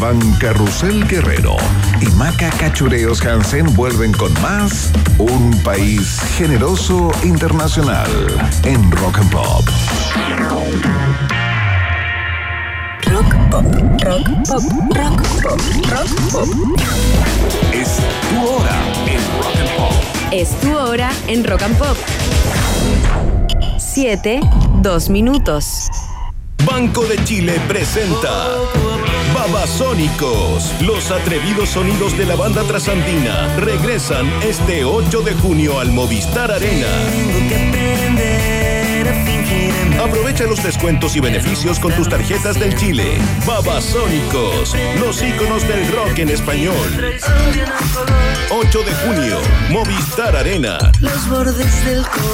Iván Carrusel Guerrero y Maca Cachureos Hansen vuelven con más Un País Generoso Internacional en Rock and Pop. Rock pop, rock pop, rock pop, rock pop. Es tu hora en Rock and Pop. Es tu hora en Rock and Pop. 7, 2 minutos. Banco de Chile presenta Babasónicos. Los atrevidos sonidos de la banda trasandina regresan este 8 de junio al Movistar Arena. Aprovecha los descuentos y beneficios con tus tarjetas del Chile. Babasónicos, los íconos del rock en español. 8 de junio, Movistar Arena.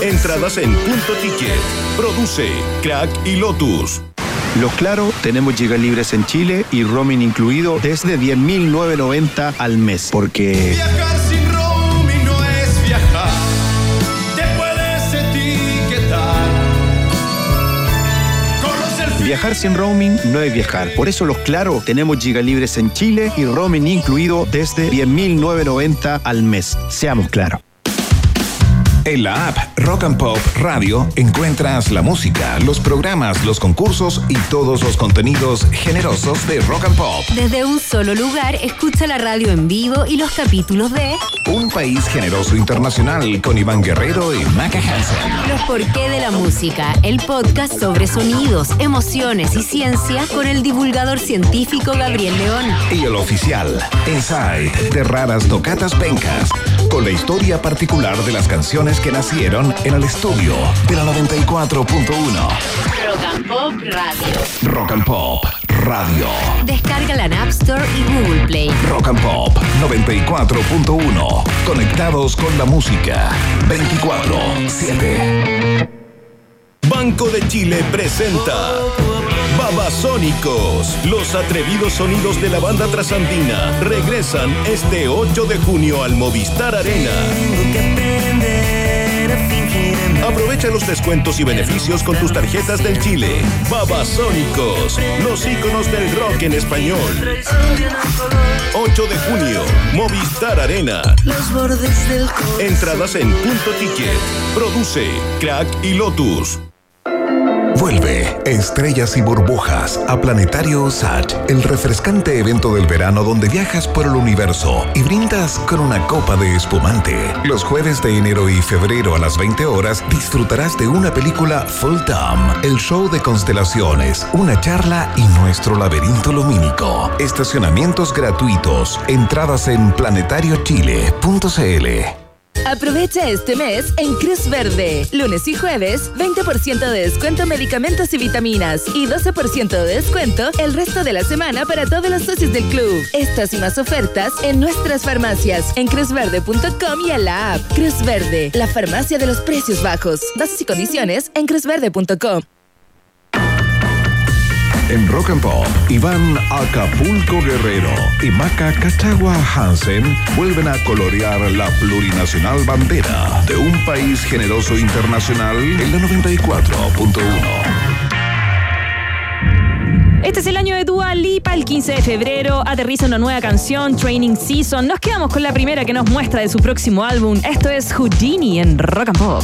Entradas en punto ticket. Produce Crack y Lotus. Los Claro, tenemos gigas libres en Chile y roaming incluido desde 10.990 al mes. Porque Viajar sin roaming no es viajar. Te puedes etiquetar. Viajar sin roaming no es viajar. Por eso los Claro, tenemos gigas libres en Chile y roaming incluido desde 10.990 al mes. Seamos claros. En la app Rock and Pop Radio encuentras la música, los programas, los concursos y todos los contenidos generosos de Rock and Pop. Desde un solo lugar, escucha la radio en vivo y los capítulos de Un país generoso internacional con Iván Guerrero y Maca Hansen. Los porqué de la música, el podcast sobre sonidos, emociones y ciencia con el divulgador científico Gabriel León. Y el oficial, Inside, de raras tocatas pencas, con la historia particular de las canciones que nacieron en el estudio de la 94.1. Rock and Pop Radio. Rock and Pop Radio. Descárgala en App Store y Google Play. Rock and Pop 94.1. Conectados con la música 24-7. Banco de Chile presenta Babasónicos. Los atrevidos sonidos de la banda trasandina regresan este 8 de junio al Movistar Arena. Aprovecha los descuentos y beneficios con tus tarjetas del Chile. Babasónicos, los íconos del rock en español. 8 de junio, Movistar Arena. Entradas en punto ticket. Produce Crack y Lotus. Vuelve Estrellas y Burbujas a Planetario Sat, el refrescante evento del verano donde viajas por el universo y brindas con una copa de espumante. Los jueves de enero y febrero a las 20 horas disfrutarás de una película Full Time, el show de constelaciones, una charla y nuestro laberinto lumínico. Estacionamientos gratuitos, entradas en planetariochile.cl. Aprovecha este mes en Cruz Verde. Lunes y jueves, 20% de descuento en medicamentos y vitaminas y 12% de descuento el resto de la semana para todos los socios del club. Estas y más ofertas en nuestras farmacias, en cruzverde.com y en la app. Cruz Verde, la farmacia de los precios bajos. Bases y condiciones en cruzverde.com. En Rock and Pop, Iván Acapulco Guerrero y Maca Cachagua Hansen vuelven a colorear la plurinacional bandera de un país generoso internacional en la 94.1. Este es el año de Dua Lipa, el 15 de febrero aterriza una nueva canción, Training Season. Nos quedamos con la primera que nos muestra de su próximo álbum. Esto es Houdini en Rock and Pop.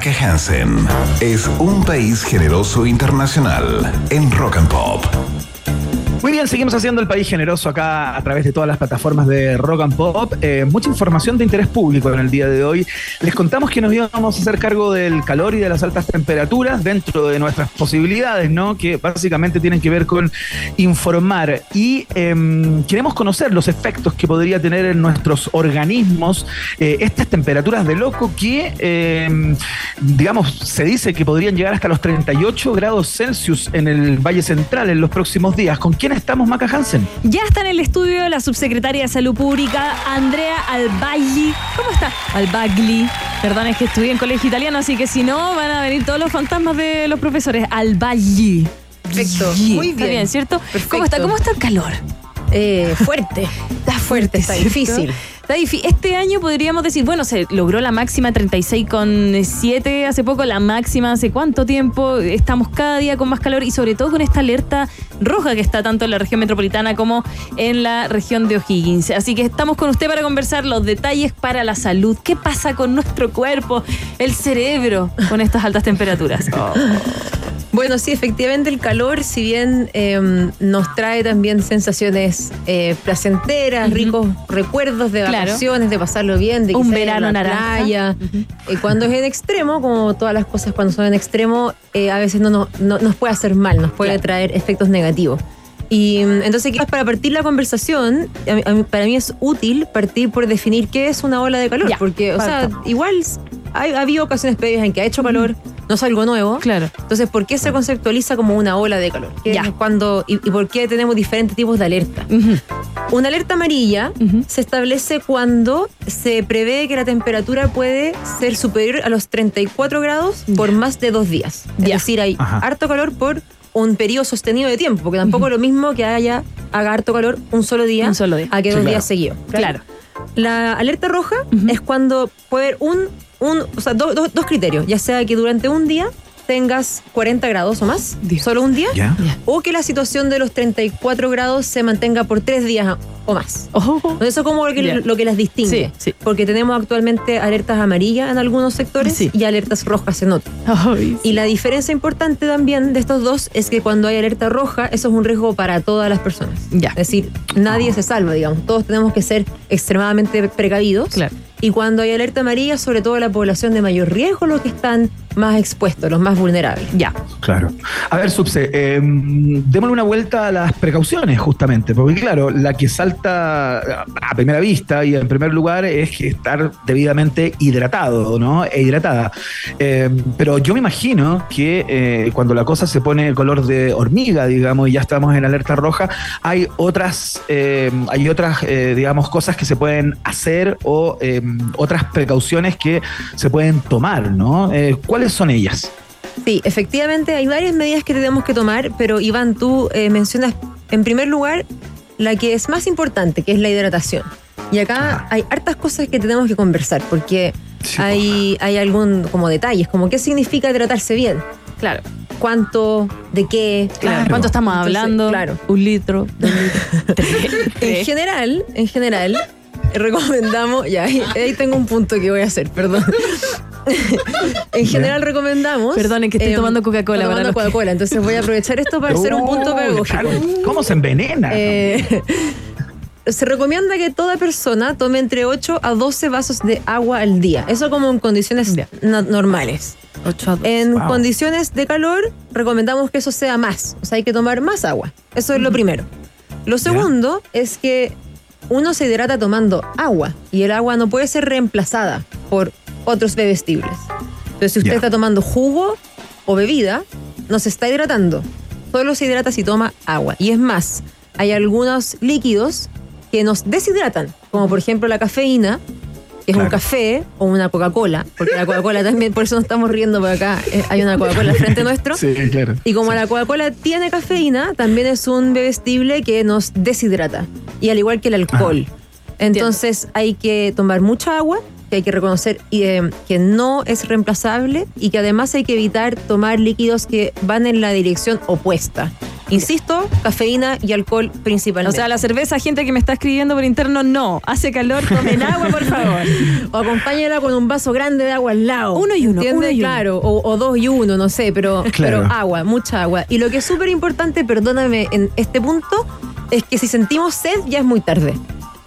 Maca Hansen. Es un país generoso internacional en Rock and Pop. Seguimos haciendo el país generoso acá a través de todas las plataformas de Rock and Pop. Eh, mucha información de interés público en el día de hoy. Les contamos que nos íbamos a hacer cargo del calor y de las altas temperaturas dentro de nuestras posibilidades, ¿no? Que básicamente tienen que ver con informar. Y em, queremos conocer los efectos que podría tener en nuestros organismos eh, estas temperaturas de loco que, em, digamos, se dice que podrían llegar hasta los 38 grados Celsius en el Valle Central en los próximos días. ¿Con quién estamos, Maca Hansen? Ya está en el estudio la subsecretaria de Salud Pública, Andrea Albagli. ¿Cómo está? Albagli. Perdón, es que estudié en colegio italiano, así que si no, van a venir todos los fantasmas de los profesores. Albagli. Perfecto. Muy Está bien. bien, ¿cierto? Perfecto. ¿Cómo está? ¿Cómo está el calor? Eh, fuerte. Está fuerte, está ¿cierto? difícil. Está. Este año podríamos decir, bueno, se logró la máxima 36,7 hace poco, la máxima hace cuánto tiempo. Estamos cada día con más calor y sobre todo con esta alerta roja que está tanto en la región metropolitana como en la región de O'Higgins. Así que estamos con usted para conversar los detalles para la salud. ¿Qué pasa con nuestro cuerpo, el cerebro con estas altas temperaturas? Bueno, sí, efectivamente el calor, si bien eh, nos trae también sensaciones eh, placenteras, ricos recuerdos de Claro. vacaciones, de pasarlo bien, de Un verano la naranja. playa. Eh, cuando es en extremo, como todas las cosas cuando son en extremo, eh, a veces no, no- no- nos puede hacer mal, nos puede Claro. traer efectos negativos. Y mm, entonces quizás para partir la conversación, a mí- a mí- para mí es útil partir por definir qué es una ola de calor, Ya, porque, o sea, igual hay, ha habido ocasiones previas en que ha hecho calor, no es algo nuevo. Claro. Entonces, ¿por qué se conceptualiza como una ola de calor? ¿Qué Ya. es cuando, y, y por qué tenemos diferentes tipos de alerta? Una alerta amarilla se establece cuando se prevé que la temperatura puede ser superior a los 34 grados por más de dos días. Es decir, hay Ajá. harto calor por un periodo sostenido de tiempo, porque tampoco es lo mismo que haya haga harto calor un solo día, Un solo día. a que Sí, dos claro. días seguidos. Claro. La alerta roja es cuando puede haber un, un o sea, do- do- dos criterios, ya sea que durante un día tengas 40 grados o más, Dios. solo un día, o que la situación de los 34 grados se mantenga por tres días o más. Oh. Entonces, Eso es como lo que, Ya. lo que las distingue. Sí, sí. Porque tenemos actualmente alertas amarillas en algunos sectores Sí. y alertas rojas en otros. Y la diferencia importante también de estos dos es que cuando hay alerta roja, eso es un riesgo para todas las personas. Es decir, nadie se salva, digamos. Todos tenemos que ser extremadamente precavidos. Claro. Y cuando hay alerta amarilla, sobre todo la población de mayor riesgo, los que están más expuestos, los más vulnerables. Ya. Claro. A ver, Subse, eh, démosle una vuelta a las precauciones, justamente, porque claro, la que salta a primera vista y en primer lugar es que estar debidamente hidratado, ¿no? E hidratada. Eh, pero yo me imagino que eh, cuando la cosa se pone color de hormiga, digamos, y ya estamos en alerta roja, hay otras, eh, hay otras, eh, digamos, cosas que se pueden hacer o otras precauciones que se pueden tomar, ¿no? Eh, ¿Cuáles son ellas? Sí, efectivamente hay varias medidas que tenemos que tomar, pero Iván, tú eh, mencionas en primer lugar la que es más importante, que es la hidratación. Y acá hay hartas cosas que tenemos que conversar, porque Sí, hay, hay algún como detalles, como qué significa hidratarse bien, Claro. cuánto, de qué. Claro. ¿Cuánto estamos Entonces, hablando? claro. Un litro, dos litros, tres, En general, en general, recomendamos, ya ahí, ahí tengo un punto que voy a hacer, perdón. en general recomendamos. Perdonen que estoy em, tomando Coca-Cola, tomando Coca-Cola, entonces voy a aprovechar esto para hacer un punto Oh, pedagógico. ¿Cómo se envenena? Eh, se recomienda que toda persona tome entre 8 a 12 vasos de agua al día. Eso como en condiciones no- normales. Ocho a dos. En Wow. condiciones de calor, recomendamos que eso sea más. O sea, hay que tomar más agua. Eso es lo primero. Lo segundo es que uno se hidrata tomando agua y el agua no puede ser reemplazada por otros bebestibles. Entonces, si usted está tomando jugo o bebida, no se está hidratando. Solo se hidrata si toma agua. Y es más, hay algunos líquidos que nos deshidratan, como por ejemplo la cafeína, es un Claro. café o una Coca-Cola, porque la Coca-Cola también, por eso nos estamos riendo por acá, eh, hay una Coca-Cola frente nuestro. Sí, claro. Y como la Coca-Cola tiene cafeína, también es un bebestible que nos deshidrata. Y al igual que el alcohol. Entonces hay que tomar mucha agua, que hay que reconocer eh, que no es reemplazable y que además hay que evitar tomar líquidos que van en la dirección opuesta. Insisto, cafeína y alcohol O principalmente. sea, la cerveza, gente que me está escribiendo por interno, no. Hace calor, tomen agua, por favor. o acompáñala con un vaso grande de agua al lado. Uno y uno, ¿Entiendes? uno y uno. claro, O, o dos y uno, no sé, pero, Claro. pero agua, mucha agua. Y lo que es súper importante, perdóname en este punto, es que si sentimos sed ya es muy tarde.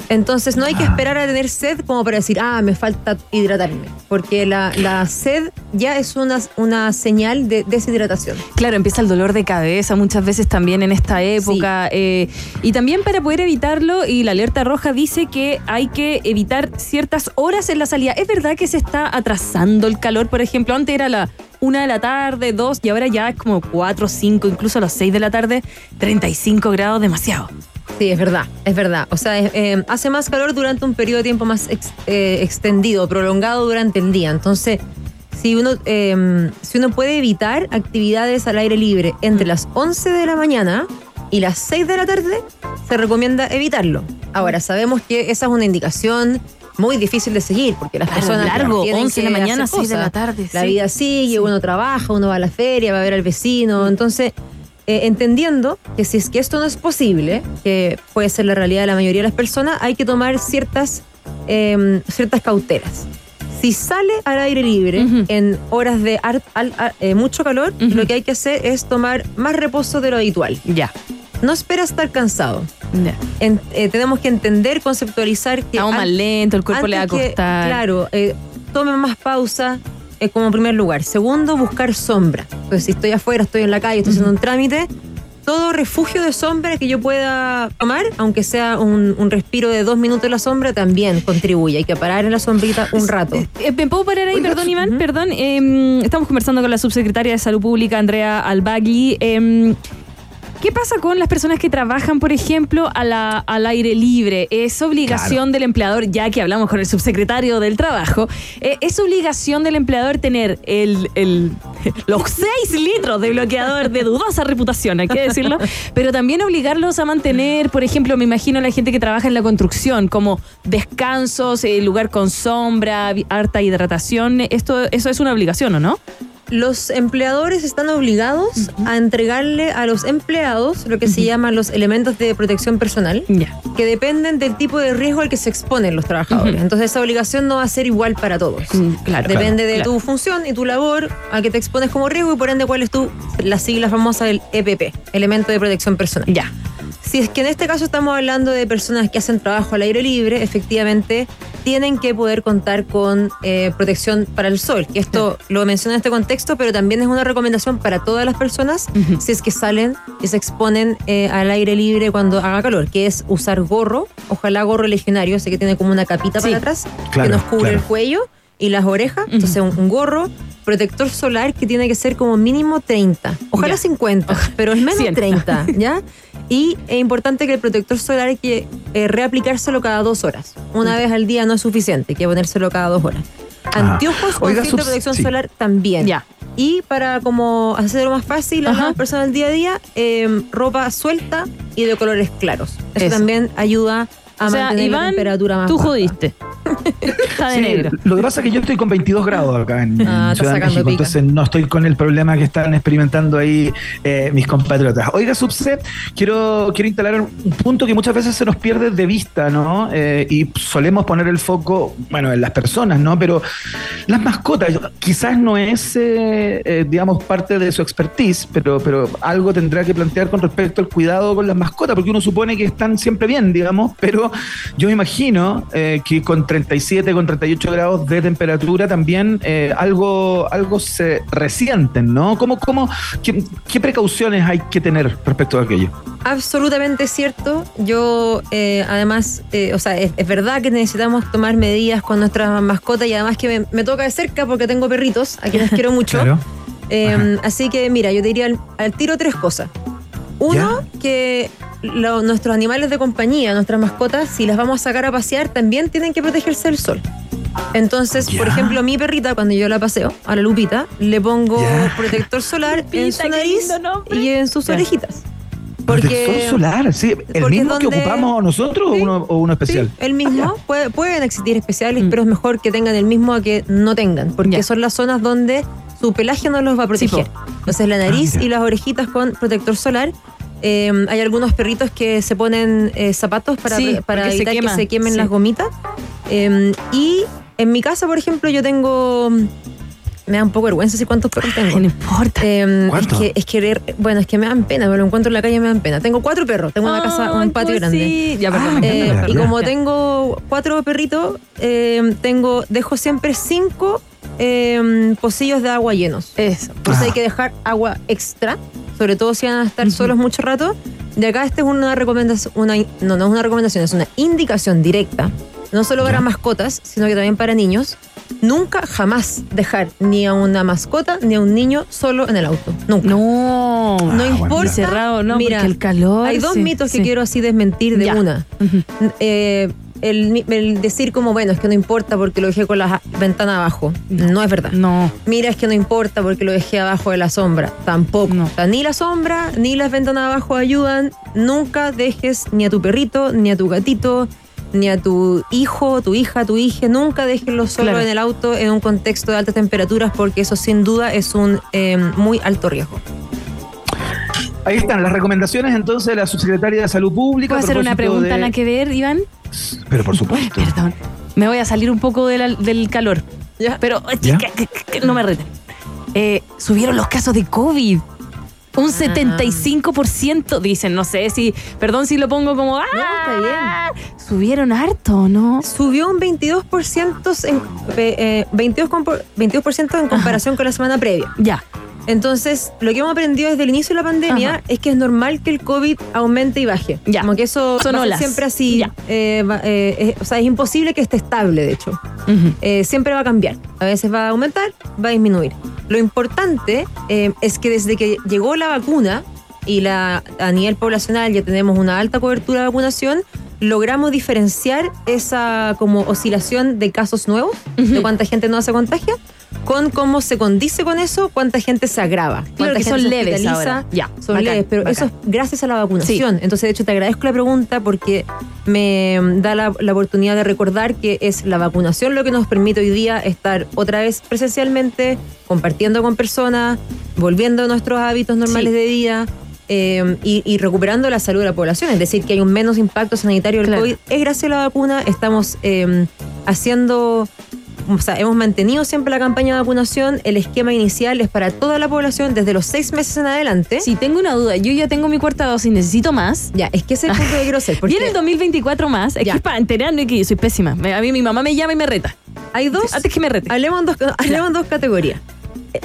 Entonces no hay que Ah. esperar a tener sed como para decir, ah, me falta hidratarme. Porque la, la sed ya es una, una señal de deshidratación. Claro, empieza el dolor de cabeza muchas veces también en esta época. eh, y también para poder evitarlo, y la alerta roja dice que hay que evitar ciertas horas en la salida. ¿Es verdad que se está atrasando el calor? Por ejemplo, antes era la una de la tarde, dos, y ahora ya es como cuatro, cinco, incluso a las seis de la tarde, 35 grados, demasiado. Sí, es verdad, es verdad. O sea, es- eh, hace más calor durante un periodo de tiempo más ex- eh, extendido, prolongado durante el día. Entonces, si uno, eh, si uno puede evitar actividades al aire libre entre las 11 de la mañana y las 6 de la tarde, se recomienda evitarlo. Ahora, sabemos que esa es una indicación muy difícil de seguir porque las Claro, personas largo, tienen 11 de la mañana, hacer 6 de la tarde, La sí. vida sigue, uno trabaja, uno va a la feria, va a ver al vecino. Entonces, eh, entendiendo que si es que esto no es posible, que puede ser la realidad de la mayoría de las personas, hay que tomar ciertas, eh, ciertas cautelas. Si sale al aire libre Ujú. en horas de ar- al- a- eh, mucho calor, Ujú. lo que hay que hacer es tomar más reposo de lo habitual. Ya. No espera estar cansado. ya. En- eh, tenemos que entender, conceptualizar que Estamos más lento, el cuerpo le va a antes que- costar. claro, eh, tomen más pausa eh, como primer lugar. Segundo, buscar sombra. Entonces, si estoy afuera, estoy en la calle, estoy haciendo un trámite, todo refugio de sombra que yo pueda tomar, aunque sea un, un respiro de dos minutos en la sombra, también contribuye. Hay que parar en la sombrita un rato. Eh, ¿Me puedo parar ahí? Perdón, Iván, perdón. Eh, estamos conversando con la subsecretaria de Salud Pública, Andrea Albagli. Eh, ¿Qué pasa con las personas que trabajan, por ejemplo, a la- al aire libre? ¿Es obligación del empleador, ya que hablamos con el subsecretario del Trabajo, eh, es obligación del empleador tener el, el- los 6 litros de bloqueador de dudosa reputación, hay que decirlo, pero también obligarlos a mantener, por ejemplo, me imagino a la gente que trabaja en la construcción, como descansos, eh, lugar con sombra, harta hidratación. Esto, eso es una obligación, ¿o no? Los empleadores están obligados a entregarle a los empleados lo que se llaman los elementos de protección personal. Ya. que dependen del tipo de riesgo al que se exponen los trabajadores. Entonces esa obligación no va a ser igual para todos. Mm, claro. Depende de claro. tu función y tu labor a que te expones como riesgo y por ende cuál es tu, la sigla famosa del EPP, elemento de protección personal. Ya. Si es que en este caso estamos hablando de personas que hacen trabajo al aire libre, efectivamente tienen que poder contar con eh, protección para el sol. Que esto lo menciono en este contexto, pero también es una recomendación para todas las personas Ujú. si es que salen y se exponen eh, al aire libre cuando haga calor, que es usar gorro, ojalá gorro legionario, ese que tiene como una capita Sí. para atrás, Claro, que nos cubre claro. el cuello y las orejas. Ujú. Entonces un, un gorro, protector solar que tiene que ser como mínimo 30, ojalá Ya. 50, pero al menos 100. 30, ¿ya? Y es importante que el protector solar hay que eh, reaplicárselo cada dos horas. Una vez al día no es suficiente, hay que ponérselo cada dos horas. Ah. Anteojos con Oiga, filtro de protección sí. solar también. Ya. Y para como hacerlo más fácil a las personas del día a día, eh, ropa suelta y de colores claros. Eso, Eso. también ayuda a O sea, mantener la temperatura más tú baja. jodiste. Está de Sí, negro. Lo que pasa es que yo estoy con 22 grados acá en, Ah, Ciudad de México, pica. entonces no estoy con el problema que están experimentando ahí eh, mis compatriotas. Oiga, Subse, quiero, quiero instalar un punto que muchas veces se nos pierde de vista, ¿no? Eh, y solemos poner el foco, bueno, en las personas, ¿no? Pero las mascotas, quizás no es, eh, digamos, parte de su expertise, pero, pero algo tendrá que plantear con respecto al cuidado con las mascotas, porque uno supone que están siempre bien, digamos, pero yo me imagino que con 37, con 38 grados de temperatura también eh, algo, algo se resienten, ¿no? ¿Cómo, cómo, qué, qué precauciones hay que tener respecto a aquello? Absolutamente cierto. Yo, eh, además, eh, o sea, es, es verdad que necesitamos tomar medidas con nuestras mascotas y además que me, me toca de cerca porque tengo perritos, a quienes quiero mucho. Eh, así que, mira, yo te diría al, al tiro tres cosas. Uno, que lo- nuestros animales de compañía, nuestras mascotas, si las vamos a sacar a pasear, también tienen que protegerse del sol. Entonces, por ejemplo, mi perrita, cuando yo la paseo, a la Lupita, le pongo Ya. protector solar en su nariz y en sus Ya. orejitas. Protector solar, sí. ¿El porque mismo que ocupamos nosotros o Sí. uno, o uno especial? Sí, el mismo. Puede- pueden existir especiales, Mm. pero es mejor que tengan el mismo a que no tengan, porque Ya. son las zonas donde su pelaje no los va a proteger. Entonces la nariz Ah, y las orejitas con protector solar. Eh, hay algunos perritos que se ponen eh, zapatos para, Sí, para porque se evitar que se quemen Sí. las gomitas. Eh, y en mi casa, por ejemplo, yo tengo. Me da un poco vergüenza decir cuántos perros tengo. no importa. Eh, es que, es que, bueno, es que me dan pena, me lo encuentro en la calle y me dan pena. Tengo cuatro perros, tengo una casa, un patio pues grande. sí. Ya, perdón, Ah, me Eh, y como tengo cuatro perritos, eh, tengo, dejo siempre cinco eh, pocillos de agua llenos. Eso. Entonces hay que dejar agua extra, sobre todo si van a estar solos mucho rato. De acá esta es una recomendación, una, no, no es una recomendación, es una indicación directa, no solo para mascotas, sino que también para niños. Nunca, jamás dejar ni a una mascota ni a un niño solo en el auto. Nunca. No. No bueno, importa. Cerrado, no, Mira, porque el calor. Hay dos sí, mitos que sí. quiero así desmentir de Ya. una. Eh, el, el decir como, bueno, es que no importa porque lo dejé con la ventana abajo. No, es verdad. No. Mira, es que no importa porque lo dejé abajo de la sombra. Tampoco. No. O sea, ni la sombra ni las ventanas abajo ayudan. Nunca dejes ni a tu perrito, ni a tu gatito, ni a tu hijo, tu hija, tu hija. Nunca déjenlo solo Claro. en el auto en un contexto de altas temperaturas porque eso sin duda es un eh, muy alto riesgo. Ahí están las recomendaciones entonces de la subsecretaria de Salud Pública. ¿Puedo a hacer una pregunta de- nada que ver, Iván? Pero por supuesto. Perdón. Me voy a salir un poco de la- del calor. ¿Ya? Pero eh, ¿Ya? que- que- que no me reten. Eh, subieron los casos de COVID. Un 75%, dicen, no sé si, perdón si lo pongo como, ¡ah! está bien. Subieron harto, ¿no? Subió un 22%, en, eh, 22, compo- 22% en comparación con la semana previa. Ya. Entonces, lo que hemos aprendido desde el inicio de la pandemia Ajá. es que es normal que el COVID aumente y baje. Ya. Como que eso Son va a ser siempre así. Eh, eh, es- o sea, es imposible que esté estable, de hecho. Ujú. Eh, siempre va a cambiar. A veces va a aumentar, va a disminuir. Lo importante eh, es que desde que llegó la vacuna y la, a nivel poblacional ya tenemos una alta cobertura de vacunación, logramos diferenciar esa como oscilación de casos nuevos, de cuánta gente no se contagia, con cómo se condice con eso, cuánta gente se agrava. Claro que gente son leves ahora. Ya, Son bacán, leves, pero bacán. eso es gracias a la vacunación. Entonces, de hecho, te agradezco la pregunta porque me da la, la oportunidad de recordar que es la vacunación lo que nos permite hoy día estar otra vez presencialmente, compartiendo con personas, volviendo a nuestros hábitos normales Sí. de vida. eh, y, y recuperando la salud de la población, es decir, que hay un menos impacto sanitario del Claro. COVID. Es gracias a la vacuna, estamos eh, haciendo o sea, hemos mantenido siempre la campaña de vacunación. El esquema inicial es para toda la población desde los seis meses en adelante. Sí, tengo una duda. Yo ya tengo mi cuarta dosis, necesito más. Ya, es que ese es el punto que quiero hacer. Viene el 2024 más. Es Ya. que es para enterarme que yo soy pésima. A mí mi mamá me llama y me reta. hay dos. Antes que me rete. Hablemos en dos, hablemos en dos categorías.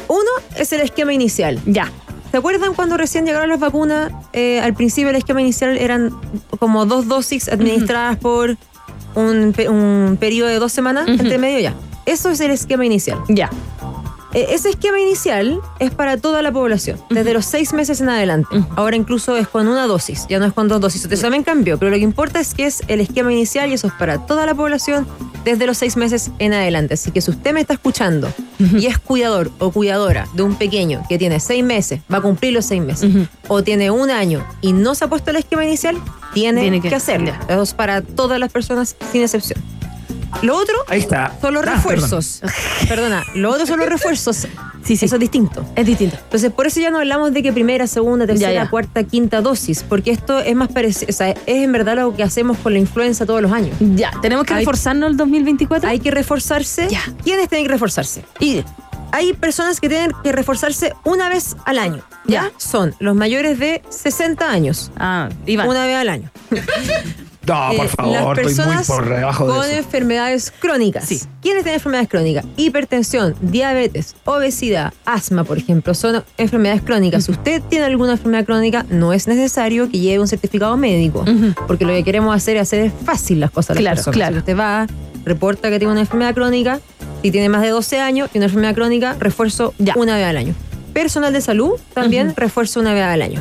Uno es el esquema inicial. Ya. ¿Se acuerdan cuando recién llegaron las vacunas? Eh, al principio el esquema inicial eran como dos dosis administradas por un, un periodo de dos semanas, entre medio ya. Eso es el esquema inicial. Ya. Eh, ese esquema inicial es para toda la población, desde los seis meses en adelante. Ahora incluso es con una dosis, ya no es con dos dosis. Eso también cambió, pero lo que importa es que es el esquema inicial y eso es para toda la población desde los seis meses en adelante. Así que si usted me está escuchando y es cuidador o cuidadora de un pequeño que tiene seis meses, va a cumplir los seis meses, o tiene un año y no se ha puesto el esquema inicial, tiene, Tiene que, que- hacerlo. Eso es para todas las personas sin excepción. Lo otro Ahí está. son los Ah, refuerzos. Perdona, lo otro son los refuerzos. Sí, sí. Eso es distinto. Es distinto. Entonces, por eso ya no hablamos de que primera, segunda, tercera, Ya, cuarta, quinta dosis, porque esto es más parecido, o sea, es en verdad lo que hacemos con la influenza todos los años. Ya. ¿Tenemos que Hay- reforzarnos el 2024? Hay que reforzarse. Ya. ¿Quiénes tienen que reforzarse? Y hay personas que tienen que reforzarse una vez al año. ¿Ya? Ya. Son los mayores de 60 años. Ah, Iván. Una vez al año. No, por Eh, favor, las estoy muy personas por debajo con eso. enfermedades crónicas. Sí. ¿Quiénes tienen enfermedades crónicas? Hipertensión, diabetes, obesidad, asma, por ejemplo, son enfermedades crónicas. Si usted tiene alguna enfermedad crónica, no es necesario que lleve un certificado médico, porque lo que queremos hacer es hacer fácil las cosas. a las Claro, personas. claro. Si usted va, reporta que tiene una enfermedad crónica, si tiene más de 12 años, tiene una enfermedad crónica, refuerzo Ya. una vez al año. Personal de salud, también refuerzo una vez al año.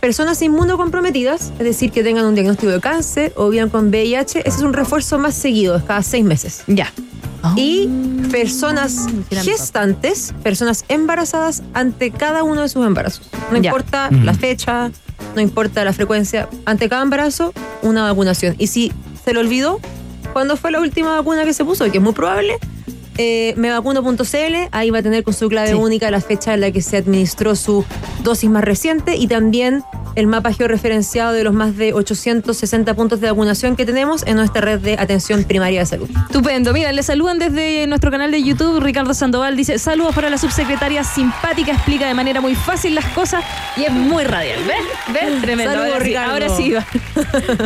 Personas inmunocomprometidas, es decir, que tengan un diagnóstico de cáncer o bien con VIH, ese es un refuerzo más seguido, es cada seis meses. Ya. Y personas era mi papá. gestantes, personas embarazadas ante cada uno de sus embarazos. No Ya. importa Ujú. la fecha, no importa la frecuencia, ante cada embarazo, una vacunación. Y si se le olvidó, ¿cuándo fue la última vacuna que se puso? Que es muy probable. Eh, mevacuno.cl, ahí va a tener con su clave Sí. única la fecha en la que se administró su dosis más reciente y también el mapa georreferenciado de los más de 860 puntos de vacunación que tenemos en nuestra red de atención primaria de salud. Estupendo. Mira, le saludan desde nuestro canal de YouTube. Ricardo Sandoval dice: Saludos para la subsecretaria simpática, explica de manera muy fácil las cosas y es muy radial. ¿Ves? ¿Ves? Tremendo. Saludos, ahora, sí, Ricardo. ahora sí va.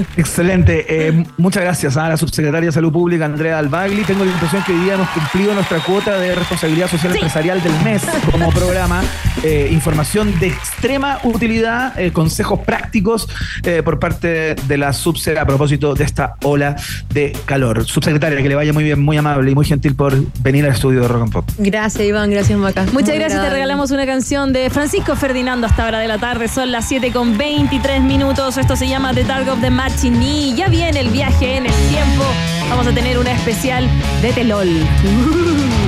Excelente. Eh, muchas gracias a la subsecretaria de Salud Pública, Andrea Albagli. Tengo la impresión que hoy día hemos cumplido nuestra cuota de responsabilidad social empresarial del mes como programa. Eh, información de extrema utilidad, eh, consejos prácticos eh, por parte de la subse a propósito de esta ola de calor. Subsecretaria, que le vaya muy bien, muy amable y muy gentil por venir al estudio de Rock and Pop. Gracias, Iván. Gracias, Maca. Muchas Muy gracias. Te regalamos una canción de Francisco Ferdinando hasta hora de la tarde. Son las 7 con 23 minutos. Esto se llama The Dark of the Matinee. Ya viene el viaje en el tiempo. Vamos a tener una especial de Telol.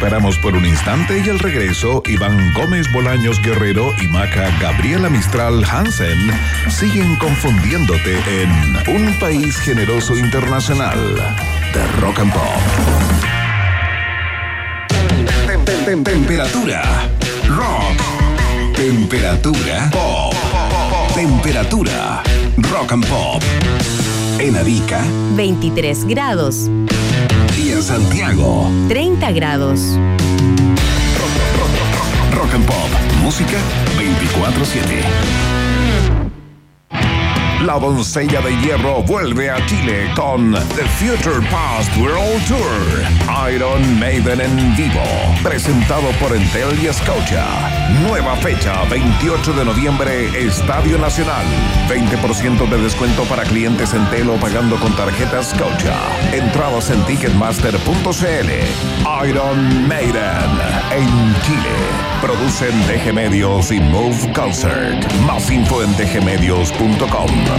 Nos separamos por un instante y al regreso, Iván Gómez Bolaños Guerrero y Maca Gabriela Mistral Hansen siguen confundiéndote en Un País Generoso Internacional de Rock and Pop. Tem- tem- tem- Temperatura. Rock. Temperatura. Pop. Temperatura. Rock and Pop. En Arica 23 grados, Santiago. 30 grados. Rock and Pop. Música 24-7. La doncella de hierro vuelve a Chile con The Future Past World Tour. Iron Maiden en vivo. Presentado por Entel y Scotia. Nueva fecha, 28 de noviembre, Estadio Nacional. 20% de descuento para clientes Entel pagando con tarjeta Scotia. Entradas en ticketmaster.cl. Iron Maiden en Chile. Producen DG Medios y Move Concert. Más info en dgmedios.com.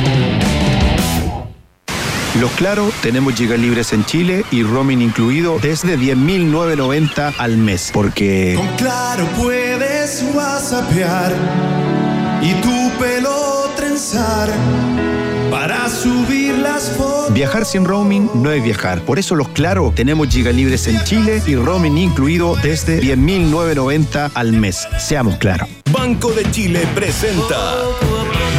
Los Claro, tenemos gigas libres en Chile y roaming incluido desde 10.990 al mes. Porque Con claro puedes whatsappear y tu pelo trenzar para subir las fotos. viajar sin roaming no es viajar. Por eso los Claro, tenemos gigas libres en Chile y roaming incluido desde 10.990 al mes. Seamos claros. Banco de Chile presenta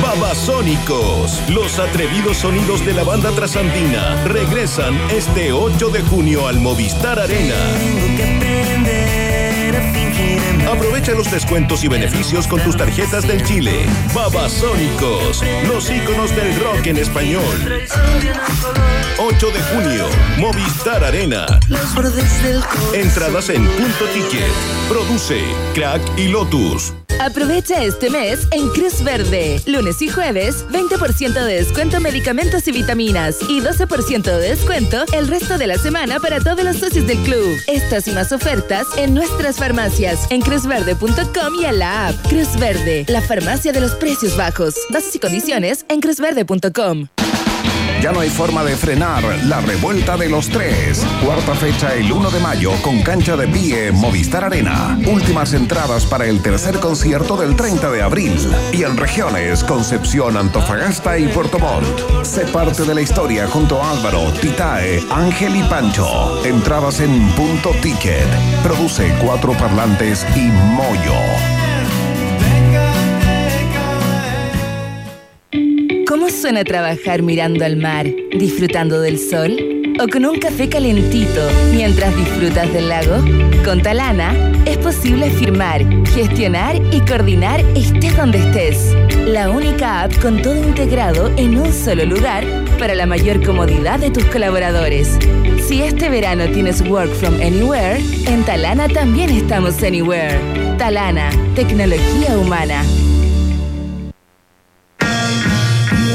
Babasónicos. Los atrevidos sonidos de la banda trasandina regresan este 8 de junio al Movistar Arena. Aprovecha los descuentos y beneficios con tus tarjetas del Chile. Babasónicos, los íconos del rock en español. 8 de junio, Movistar Arena. Entradas en punto ticket. Produce Crack y Lotus. Aprovecha este mes en Cruz Verde. Lunes y jueves, 20% de descuento en medicamentos y vitaminas y 12% de descuento el resto de la semana para todos los socios del club. Estas y más ofertas en nuestras farmacias, en cruzverde.com y en la app. Cruz Verde, la farmacia de los precios bajos. Bases y condiciones en cruzverde.com. Ya no hay forma de frenar la revuelta de los tres. Cuarta fecha el 1 de mayo con cancha de pie Movistar Arena. Últimas entradas para el tercer concierto del 30 de abril. Y en regiones Concepción, Antofagasta y Puerto Montt. Sé parte de la historia junto a Álvaro, Titae, Ángel y Pancho. Entradas en punto ticket. Produce cuatro parlantes y Moyo. ¿Cómo suena trabajar mirando al mar, disfrutando del sol? ¿O con un café calentito mientras disfrutas del lago? Con Talana es posible firmar, gestionar y coordinar estés donde estés. La única app con todo integrado en un solo lugar para la mayor comodidad de tus colaboradores. Si este verano tienes Work from Anywhere, en Talana también estamos Anywhere. Talana, tecnología humana.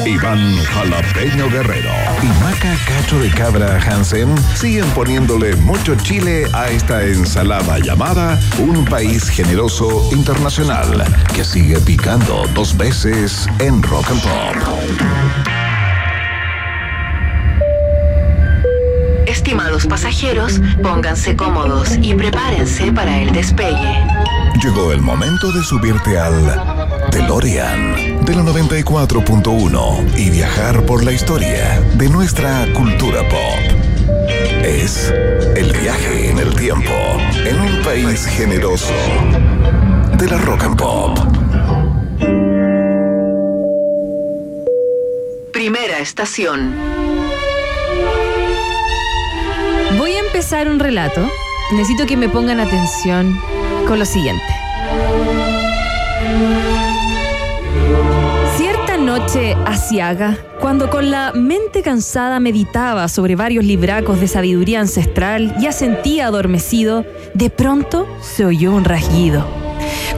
Iván Jalapeño Guerrero y Maca Cacho de Cabra Hansen siguen poniéndole mucho chile a esta ensalada llamada Un País Generoso Internacional que sigue picando dos veces en Rock and Pop. Estimados pasajeros, pónganse cómodos y prepárense para el despegue. Llegó el momento de subirte al DeLorean de la 94.1 y viajar por la historia de nuestra cultura pop. Es el viaje en el tiempo en un país generoso de la rock and pop. Primera estación. Voy a empezar un relato. Necesito que me pongan atención con lo siguiente. Noche asiaga, cuando con la mente cansada meditaba sobre varios libracos de sabiduría ancestral y asentía adormecido, de pronto se oyó un rasguido.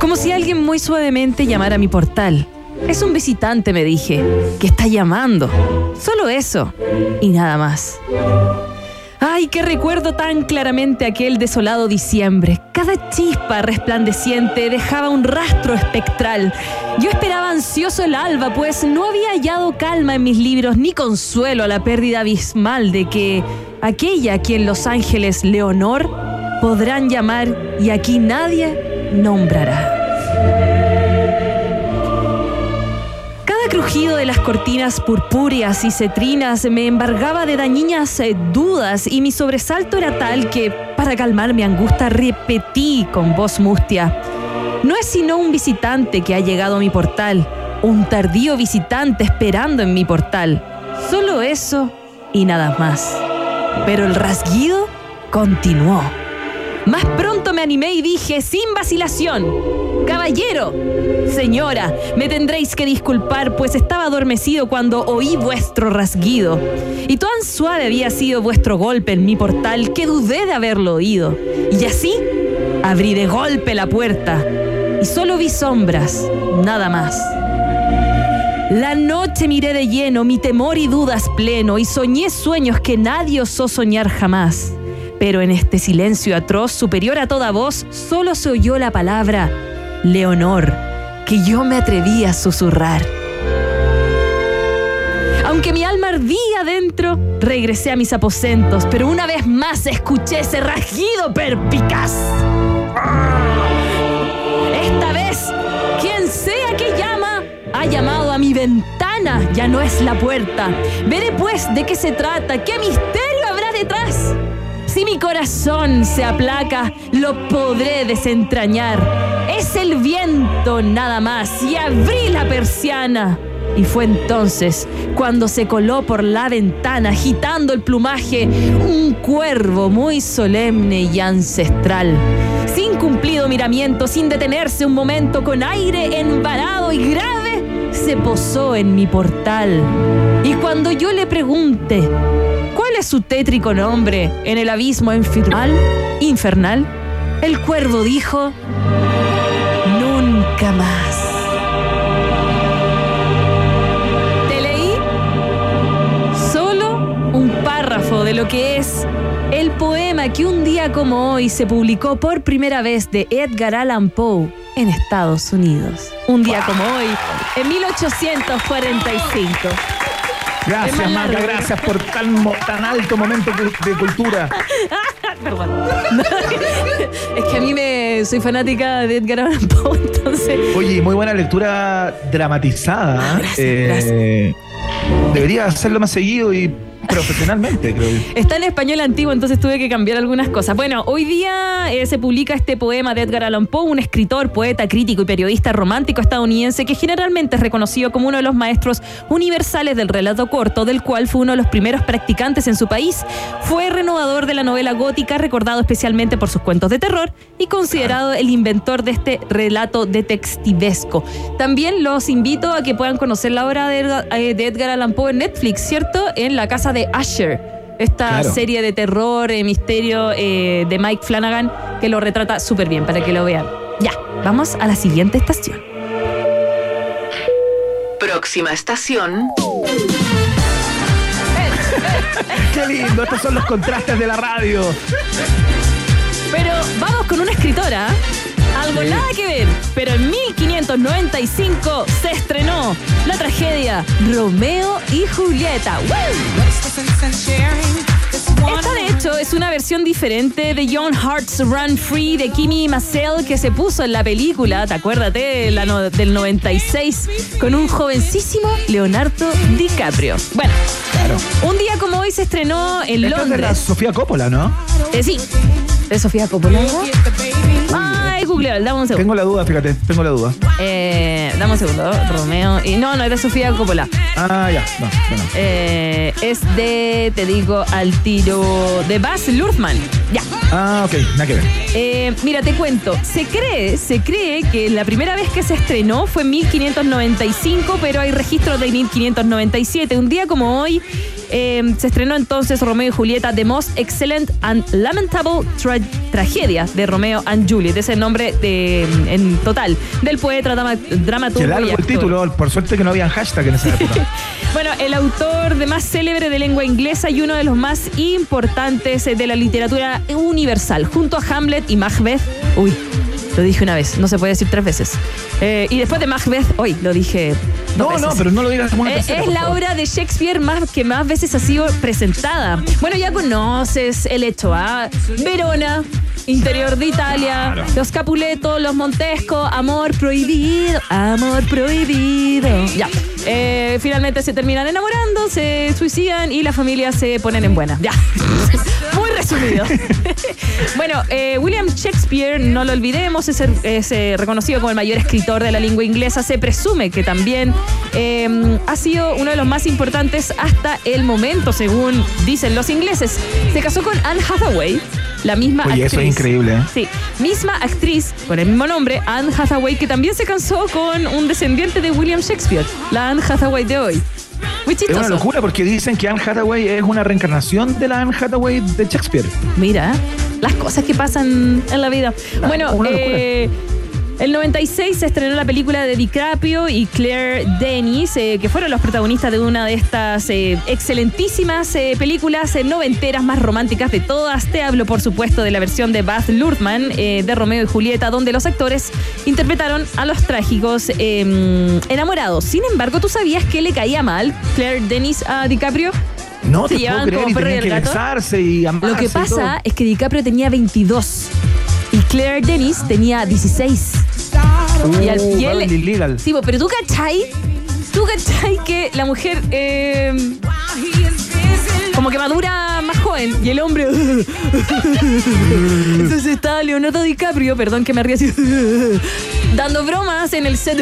Como si alguien muy suavemente llamara a mi portal. Es un visitante, me dije, que está llamando. Solo eso. Y nada más. Ay, qué recuerdo tan claramente aquel desolado diciembre. Cada chispa resplandeciente dejaba un rastro espectral. Yo esperaba ansioso el alba, pues no había hallado calma en mis libros ni consuelo a la pérdida abismal de que aquella a quien Los Ángeles Leonor podrán llamar y aquí nadie nombrará. Crujido de las cortinas purpúreas y cetrinas me embargaba de dañinas eh, dudas y mi sobresalto era tal que, para calmar mi angustia, repetí con voz mustia. No es sino un visitante que ha llegado a mi portal, un tardío visitante esperando en mi portal. Solo eso y nada más. Pero el rasguido continuó. Más pronto me animé y dije, sin vacilación, Caballero, señora, me tendréis que disculpar, pues estaba adormecido cuando oí vuestro rasguido. Y tan suave había sido vuestro golpe en mi portal que dudé de haberlo oído. Y así abrí de golpe la puerta y solo vi sombras, nada más. La noche miré de lleno, mi temor y dudas pleno, y soñé sueños que nadie osó soñar jamás. Pero en este silencio atroz, superior a toda voz, solo se oyó la palabra Leonor, que yo me atreví a susurrar. Aunque mi alma ardía adentro, regresé a mis aposentos, pero una vez más escuché ese rasguido perpicaz. Esta vez, quien sea que llama, ha llamado a mi ventana, ya no es la puerta. Veré pues de qué se trata, qué misterio habrá detrás. Si mi corazón se aplaca, lo podré desentrañar. Es el viento nada más y abrí la persiana. Y fue entonces cuando se coló por la ventana, agitando el plumaje, un cuervo muy solemne y ancestral. Sin cumplido miramiento, sin detenerse un momento, con aire embarado y grave, se posó en mi portal. Y cuando yo le pregunté, ¿cuál su tétrico nombre en el abismo infernal? infernal? El cuervo dijo, nunca más. Te leí solo un párrafo de lo que es el poema que un día como hoy se publicó por primera vez de Edgar Allan Poe en Estados Unidos. Un día como hoy, en 1845. Gracias, Marta, largo. gracias por tan, tan alto momento de cultura. Perdón. es que a mí me soy fanática de Edgar Allan Poe, entonces. Oye, muy buena lectura dramatizada. Ah, gracias, Eh, Debería hacerlo más seguido y profesionalmente, creo yo. Está en español antiguo, entonces tuve que cambiar algunas cosas. Bueno, hoy día eh, se publica este poema de Edgar Allan Poe, un escritor, poeta, crítico y periodista romántico estadounidense que generalmente es reconocido como uno de los maestros universales del relato corto, del cual fue uno de los primeros practicantes en su país. Fue renovador de la novela gótica, recordado especialmente por sus cuentos de terror y considerado el inventor de este relato detectivesco. También los invito a que puedan conocer la obra de Edgar, eh, Allan Poe en Netflix, ¿cierto? En la casa de Asher. Esta Claro. serie de terror, eh, misterio eh, de Mike Flanagan, que lo retrata súper bien para que lo vean. Ya, vamos a la siguiente estación. Próxima estación. Qué lindo, estos son los contrastes de la radio. Pero vamos con una escritora. Algo nada que ver, pero en 1595 se estrenó la tragedia Romeo y Julieta. ¡Woo! Esta de hecho es una versión diferente de Young Hearts Run Free de Kimi Massell que se puso en la película, ¿te acuerdas de la no- del 96? Con un jovencísimo Leonardo DiCaprio. Bueno, un día como hoy se estrenó en Esta es de la Londres. Sofía Coppola, ¿no? Eh, sí, de Sofía Coppola. Google, dame un segundo. Tengo la duda, fíjate, tengo la duda. Eh, dame un segundo, Romeo. Y no, no de Sofía Coppola. Ah, ya, no, bueno. Eh, es de, te digo, al tiro de Baz Luhrmann. Ya. Ah, ok, nada que ver. Eh, mira, te cuento. Se cree, se cree que la primera vez que se estrenó fue en 1595, pero hay registros de 1597. Un día como hoy eh, se estrenó entonces Romeo y Julieta, The Most Excellent and Lamentable Tra- Tragedia de Romeo and Juliet. Ese es el nombre de, en total del poeta, drama, dramaturgo Qué y largo el título, por suerte que no habían hashtag en esa época. Bueno, el autor de más célebre de lengua inglesa y uno de los más importantes de la literatura universal, junto a Hamlet y Macbeth. Uy, lo dije una vez, no se puede decir tres veces. Eh, y después de Macbeth, hoy lo dije. dos No, veces. no, pero no lo digas como una Eh, tercera, es la obra de Shakespeare más que más veces ha sido presentada. Bueno, ya conoces el hecho, ¿ah? Verona interior de Italia, los Capuleto, los Montesco, amor prohibido, amor prohibido. Ya. Eh, finalmente se terminan enamorando, se suicidan y las familias se ponen en buena. Ya. Muy resumido. bueno, eh, William Shakespeare, no lo olvidemos, es, eh, reconocido como el mayor escritor de la lengua inglesa. Se presume que también eh, ha sido uno de los más importantes hasta el momento, según dicen los ingleses. Se casó con Anne Hathaway, la misma Oye, actriz. eso es increíble, ¿eh? Sí, misma actriz con el mismo nombre, Anne Hathaway, que también se casó con un descendiente de William Shakespeare, la Anne Hathaway de hoy. Muy Es una locura porque dicen que Anne Hathaway es una reencarnación de la Anne Hathaway de Shakespeare. Mira, las cosas que pasan en la vida. Bueno, una locura. eh, el 96 se estrenó la película de DiCaprio y Claire Denis, eh, que fueron los protagonistas de una de estas eh, excelentísimas eh, películas noventeras más románticas de todas. Te hablo, por supuesto, de la versión de Baz Luhrmann de Romeo y Julieta, donde los actores interpretaron a los trágicos eh, enamorados. Sin embargo, ¿tú sabías que le caía mal Claire Denis a DiCaprio? No Se te puedo llevaban creer como y perro y tenían el que gato. besarse y amarse Lo que y pasa todo. es que DiCaprio tenía 22 y Claire Denis tenía 16. Uh, y, al- y él- Beverly Legal. Sí, pero tú cachai, tú cachai que la mujer eh, como que madura más joven y el hombre. Entonces está Leonardo DiCaprio, perdón que me ríe así, dando bromas en el set.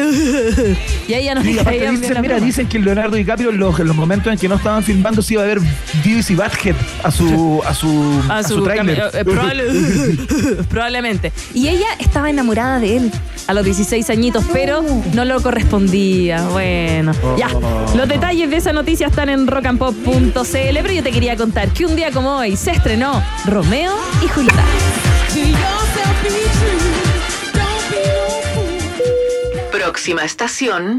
Y a ella no Y aparte dicen, mira, dicen que Leonardo DiCaprio en los, los momentos en que no estaban filmando se iba a ver Beavis y Butthead a su a su a su, cami- eh, probable- probablemente. Y ella estaba enamorada de él a los 16 añitos, pero no lo correspondía. Bueno, ya. Los detalles de esa noticia están en rockandpop.cl, pero yo te quería contar que un día como hoy se estrenó Romeo y Julieta. Próxima estación.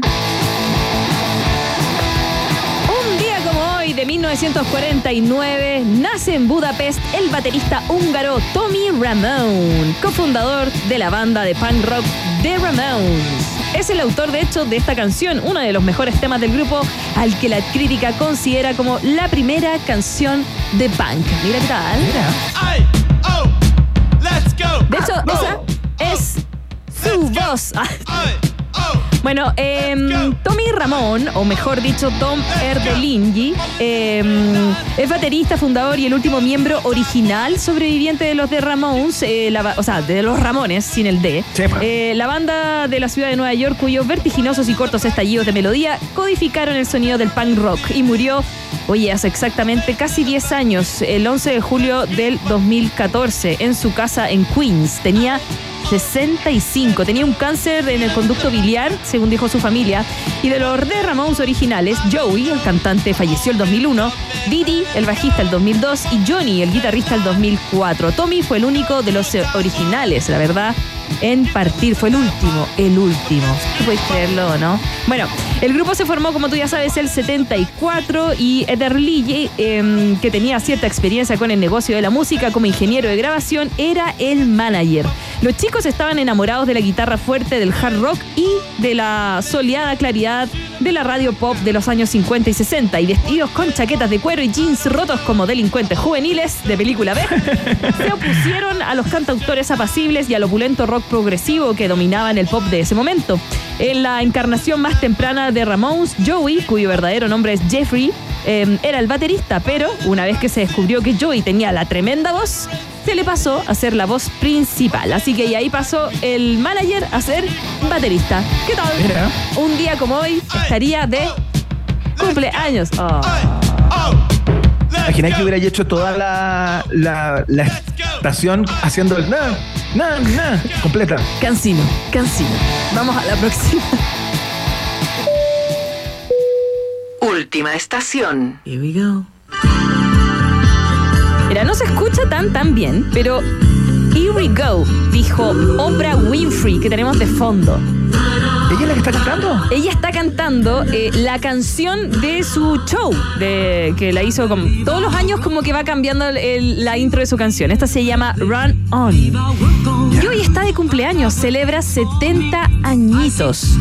Un día como hoy de 1949 nace en Budapest el baterista húngaro Tommy Ramone, cofundador de la banda de punk rock The Ramones. Es el autor, de hecho, de esta canción, uno de los mejores temas del grupo, al que la crítica considera como la primera canción de punk. Mira qué tal. De hecho, esa es su voz. Bueno, em, Tommy Ramón, o mejor dicho, Tom Erdelingi, em, es baterista, fundador y el último miembro original sobreviviente de los de Ramones, eh, la o sea, de los Ramones, sin el D. Eh, la banda de la ciudad de Nueva York, cuyos vertiginosos y cortos estallidos de melodía codificaron el sonido del punk rock y murió, oye, hace exactamente casi 10 años, el 11 de julio del 2014, en su casa en Queens. Tenía 65. Tenía un cáncer en el conducto biliar, según dijo su familia. Y de los de Ramones originales, Joey, el cantante, falleció el 2001, Didi, el bajista, el 2002 y Johnny, el guitarrista, el 2004. Tommy fue el único de los eh, originales, la verdad, en partir. Fue el último, el último. ¿Tú puedes creerlo no? Bueno, el grupo se formó, como tú ya sabes, el 74 y Ederly, eh, que tenía cierta experiencia con el negocio de la música como ingeniero de grabación, era el manager. Los chicos estaban enamorados de la guitarra fuerte del hard rock y de la soleada claridad de la radio pop de los años 50 y 60 y vestidos con chaquetas de cuero y jeans rotos como delincuentes juveniles de película B, se opusieron a los cantautores apacibles y al opulento rock progresivo que dominaban el pop de ese momento. En la encarnación más temprana de Ramones, Joey, cuyo verdadero nombre es Jeffrey, eh, era el baterista, pero una vez que se descubrió que Joey tenía la tremenda voz, se le pasó a ser la voz principal. Así que y ahí pasó el manager a ser baterista. ¿Qué tal? Mira. Un día como hoy estaría de cumpleaños. Oh. Imagináis que hubiera hecho toda la, la, la estación haciendo el na, na, na, completa. Cancino, cancino. Vamos a la próxima. Última estación. Here we go. Mira, no se escucha tan tan bien, pero Here we go, dijo Oprah Winfrey, que tenemos de fondo. ¿Ella es la que está cantando? Ella está cantando eh, la canción de su show, de, que la hizo como, todos los años como que va cambiando la intro de su canción. Esta se llama Run On. Y hoy está de cumpleaños, celebra 70 añitos.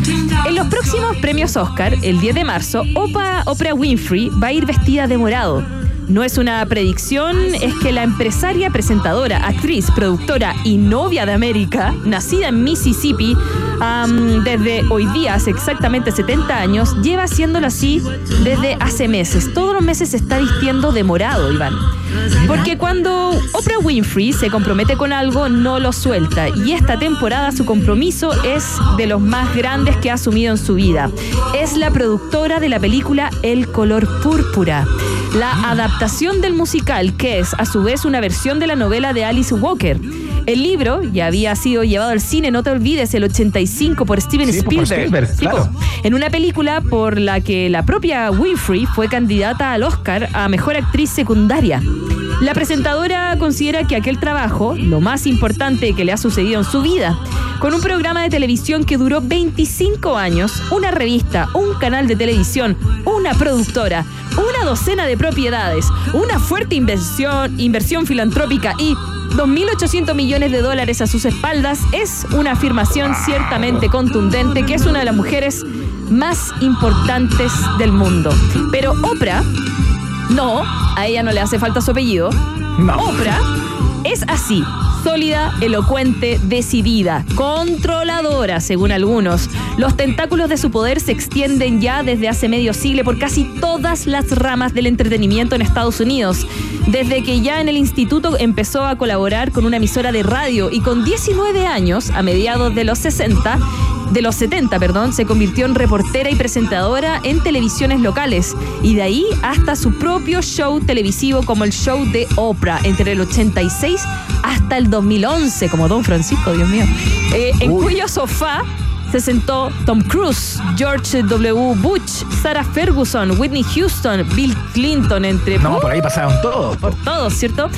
En los próximos premios Oscar, el 10 de marzo, Opa- Oprah Winfrey va a ir vestida de morado. No es una predicción, es que la empresaria, presentadora, actriz, productora y novia de América, nacida en Mississippi, desde hoy día, hace exactamente 70 años, lleva haciéndolo así desde hace meses. Todos los meses se está vistiendo de morado, Iván. Porque cuando Oprah Winfrey se compromete con algo, no lo suelta. Y esta temporada su compromiso es de los más grandes que ha asumido en su vida. Es la productora de la película El color púrpura. La adaptación del musical, que es a su vez una versión de la novela de Alice Walker. El libro ya había sido llevado al cine, no te olvides, el 85 por Steven Sí, por Spielberg. Claro. en una película por la que la propia Winfrey fue candidata al Oscar a Mejor Actriz Secundaria. La presentadora considera que aquel trabajo, lo más importante que le ha sucedido en su vida, con un programa de televisión que duró 25 años, una revista, un canal de televisión, una productora, una docena de propiedades, una fuerte inversión, inversión filantrópica y 2.800 millones de dólares a sus espaldas es una afirmación ciertamente contundente que es una de las mujeres más importantes del mundo. Pero Oprah, no, a ella no le hace falta su apellido. Oprah es así, sólida, elocuente, decidida, controladora, según algunos. Los tentáculos de su poder se extienden ya desde hace medio siglo por casi todas las ramas del entretenimiento en Estados Unidos. Desde que ya en el instituto empezó a colaborar con una emisora de radio y con 19 años, a mediados de los 60, de los 70, perdón, se convirtió en reportera y presentadora en televisiones locales y de ahí hasta su propio show televisivo como el show de Oprah entre el 86 hasta el 2011, como Don Francisco, Dios mío, eh, en cuyo sofá se sentó Tom Cruise, George W. Bush, Sarah Ferguson, Whitney Houston, Bill Clinton, entre No, por ahí pasaron todos. por todos, ¿cierto?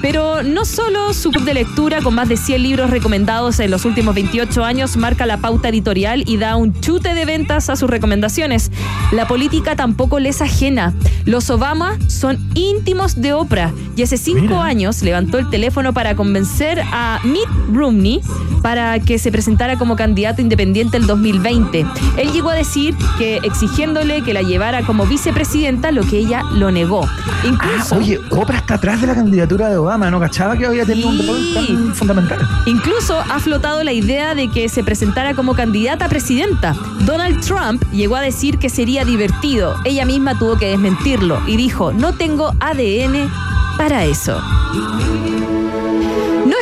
Pero no solo su club de lectura con más de 100 libros recomendados en los últimos 28 años marca la pauta editorial y da un chute de ventas a sus recomendaciones. La política tampoco les ajena. Los Obama son íntimos de Oprah y hace cinco años levantó el teléfono para convencer a Mitt Romney para que se presentara como candidato independiente el 2020. Él llegó a decir que exigiéndole que la llevara como vicepresidenta, lo que ella lo negó. Incluso, Ah, oye, Oprah está atrás de la candidatura de Obama, ¿no cachaba que había tenido un rol tan fundamental? Incluso ha flotado la idea de que se presentara como candidata a presidenta. Donald Trump llegó a decir que sería divertido. Ella misma tuvo que desmentirlo y dijo, no tengo ADN para eso.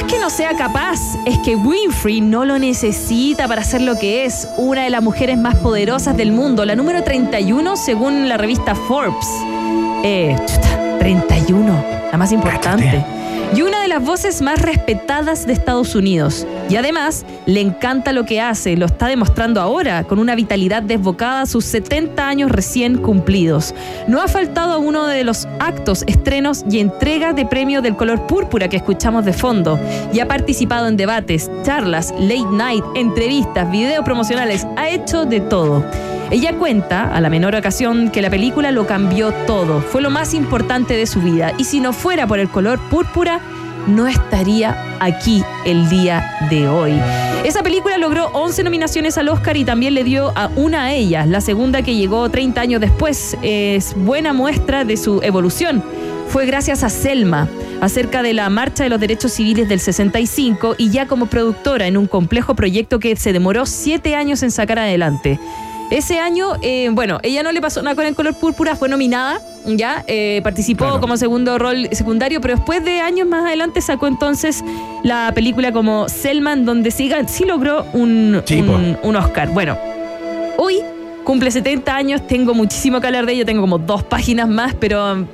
Que no sea capaz, es que Winfrey no lo necesita para ser lo que es, una de las mujeres más poderosas del mundo, la número 31 según la revista Forbes. Eh, chuta, 31, la más importante. Y una de las voces más respetadas de Estados Unidos. Y además, le encanta lo que hace, lo está demostrando ahora, con una vitalidad desbocada a sus 70 años recién cumplidos. No ha faltado a uno de los actos, estrenos y entregas de premio del color púrpura que escuchamos de fondo. Y ha participado en debates, charlas, late night, entrevistas, videos promocionales, ha hecho de todo. Ella cuenta, a la menor ocasión, que la película lo cambió todo, fue lo más importante de su vida, y si no fuera por el color púrpura, no estaría aquí el día de hoy. Esa película logró 11 nominaciones al Oscar y también le dio a una a ella, la segunda que llegó 30 años después. Es buena muestra de su evolución. Fue gracias a Selma, acerca de la Marcha de los Derechos Civiles del 65 y ya como productora en un complejo proyecto que se demoró siete años en sacar adelante. Ese año, eh, bueno, ella no le pasó nada con el color púrpura, fue nominada, ya, eh, participó como segundo rol secundario, pero después de años más adelante sacó entonces la película como Selman, donde sí, sí logró un, un, un Oscar. Bueno, hoy cumple 70 años, tengo muchísimo que hablar de ella, tengo como dos páginas más, pero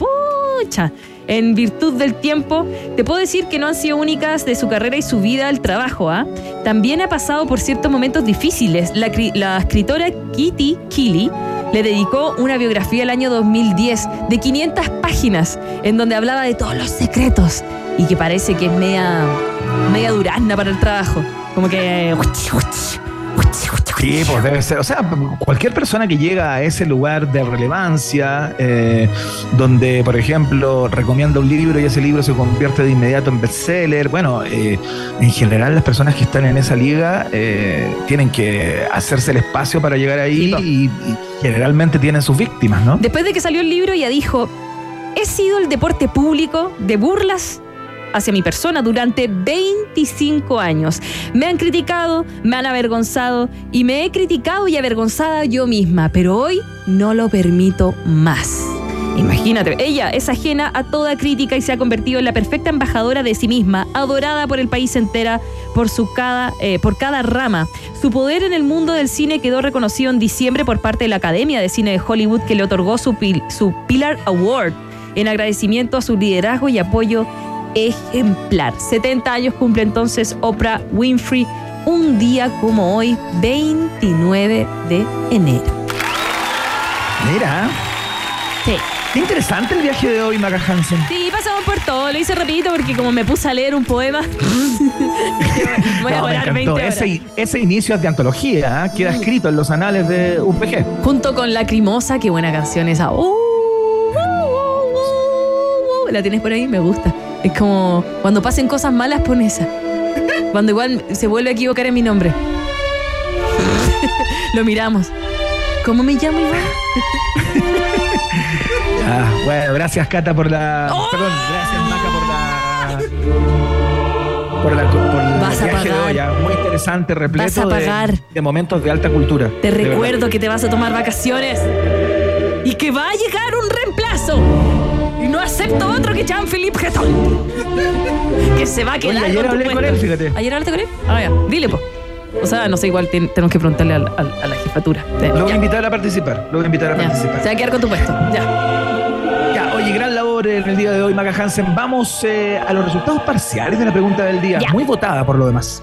pucha, en virtud del tiempo, te puedo decir que no han sido únicas de su carrera y su vida al trabajo. ¿ah? También ha pasado por ciertos momentos difíciles. La, cri- la escritora Kitty Keeley le dedicó una biografía el año 2010 de 500 páginas en donde hablaba de todos los secretos y que parece que es media, media durazna para el trabajo. Como que... Sí, pues debe ser. O sea, cualquier persona que llega a ese lugar de relevancia, eh, donde, por ejemplo, recomienda un libro y ese libro se convierte de inmediato en bestseller, bueno, eh, en general las personas que están en esa liga eh, tienen que hacerse el espacio para llegar ahí y, y generalmente tienen sus víctimas, ¿no? Después de que salió el libro, ella dijo, he sido el deporte público de burlas hacia mi persona durante 25 años. Me han criticado, me han avergonzado y me he criticado y avergonzada yo misma, pero hoy no lo permito más. Imagínate, ella es ajena a toda crítica y se ha convertido en la perfecta embajadora de sí misma, adorada por el país entera por, su cada, eh, por cada rama. Su poder en el mundo del cine quedó reconocido en diciembre por parte de la Academia de Cine de Hollywood que le otorgó su, su Pillar Award en agradecimiento a su liderazgo y apoyo ejemplar. 70 años cumple entonces Oprah Winfrey un día como hoy, 29 de enero. Mira, Sí. qué interesante el viaje de hoy, Maca Hansen. Sí, pasamos por todo. Lo hice rapidito porque como me puse a leer un poema, voy a No, volar encantó. 20 horas. Ese, ese inicio es de antología, ¿eh? queda escrito en los anales de UPG. Junto con Lacrimosa, qué buena canción esa. Uh, uh, uh, uh, uh. ¿La tienes por ahí? Me gusta. Es como cuando pasen cosas malas, pon esa. Cuando igual se vuelve a equivocar en mi nombre. Lo miramos. ¿Cómo me llamo Iván? Ah, bueno, gracias Cata por la. ¡Oh! Perdón, gracias Maca por la. Por, la, por el Vas a viaje de pagar. hoy. ah, Muy interesante, repleto Vas a de- pagar. De, momentos de alta cultura. Te de verdad. recuerdo que te vas a tomar vacaciones y que va a llegar un reemplazo. No acepto otro que Jean-Philippe Getón. Que se va a quedar Oye, ayer con tu hablé con él, fíjate. ¿Ayer hablaste con él? Ah, ya. Dile, po. O sea, no sé, igual ten- tenemos que preguntarle al- al- a, la jefatura. Lo voy a invitar a participar. Lo voy a invitar a ya. participar. Se va a quedar con tu puesto. Ya. Ya, oye, gran labor en el día de hoy, Maca Hansen. Vamos eh, a los resultados parciales de la pregunta del día. Ya. Muy votada por lo demás.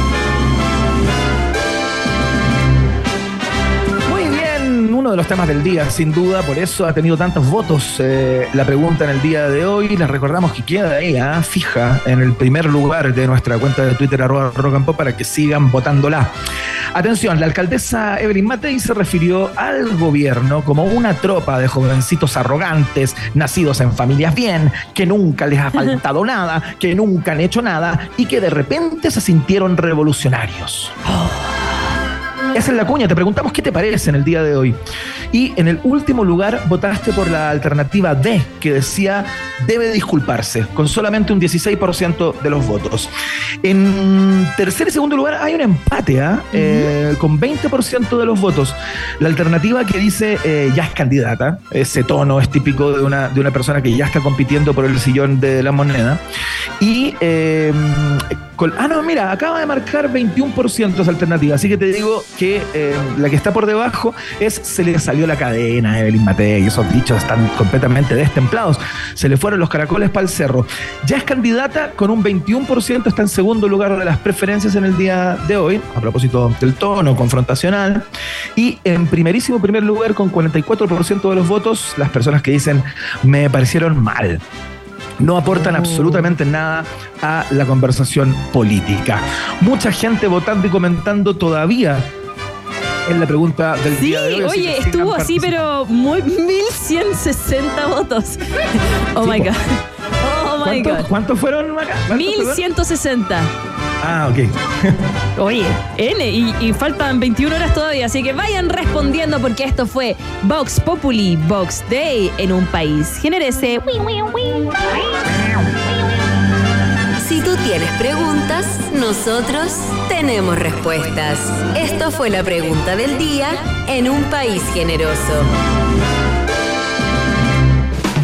Uno de los temas del día, sin duda, por eso ha tenido tantos votos eh, la pregunta en el día de hoy. Les recordamos que queda ahí, ah, fija, en el primer lugar de nuestra cuenta de Twitter, arroba rock and pop, para que sigan votándola. Atención, la alcaldesa Evelyn Matei se refirió al gobierno como una tropa de jovencitos arrogantes, nacidos en familias bien, que nunca les ha faltado nada, que nunca han hecho nada y que de repente se sintieron revolucionarios. Esa es la cuña, te preguntamos qué te parece en el día de hoy. Y en el último lugar votaste por la alternativa D, que decía debe disculparse, con solamente un 16% de los votos. En tercer y segundo lugar hay un empate, ¿ah? Eh, con 20% de los votos. La alternativa que dice eh, ya es candidata, ese tono es típico de una, de una persona que ya está compitiendo por el sillón de la moneda. Y eh, con- ah, no, mira, acaba de marcar 21% esa alternativa. Así que te digo que eh, la que está por debajo es se le salió la cadena a Evelyn Matei. Esos dichos están completamente destemplados. Se le fueron los caracoles para el cerro. Ya es candidata con un 21%, está en segundo lugar de las preferencias en el día de hoy, a propósito del tono confrontacional. Y en primerísimo primer lugar, con 44% de los votos, las personas que dicen me parecieron mal no aportan absolutamente nada a la conversación política. Mucha gente votando y comentando todavía en la pregunta del Sí, día de hoy. así oye, estuvo así, pero muy 1160 votos. Oh Sí, my. God. Oh my ¿Cuántos God. cuántos fueron, perdón? 1160. Ah, ok. Oye, N, y, y faltan 21 horas todavía, así que vayan respondiendo porque esto fue Vox Populi, Vox Day en un país. Genérese. Tú tienes preguntas, nosotros tenemos respuestas. Esto fue la pregunta del día en un país generoso.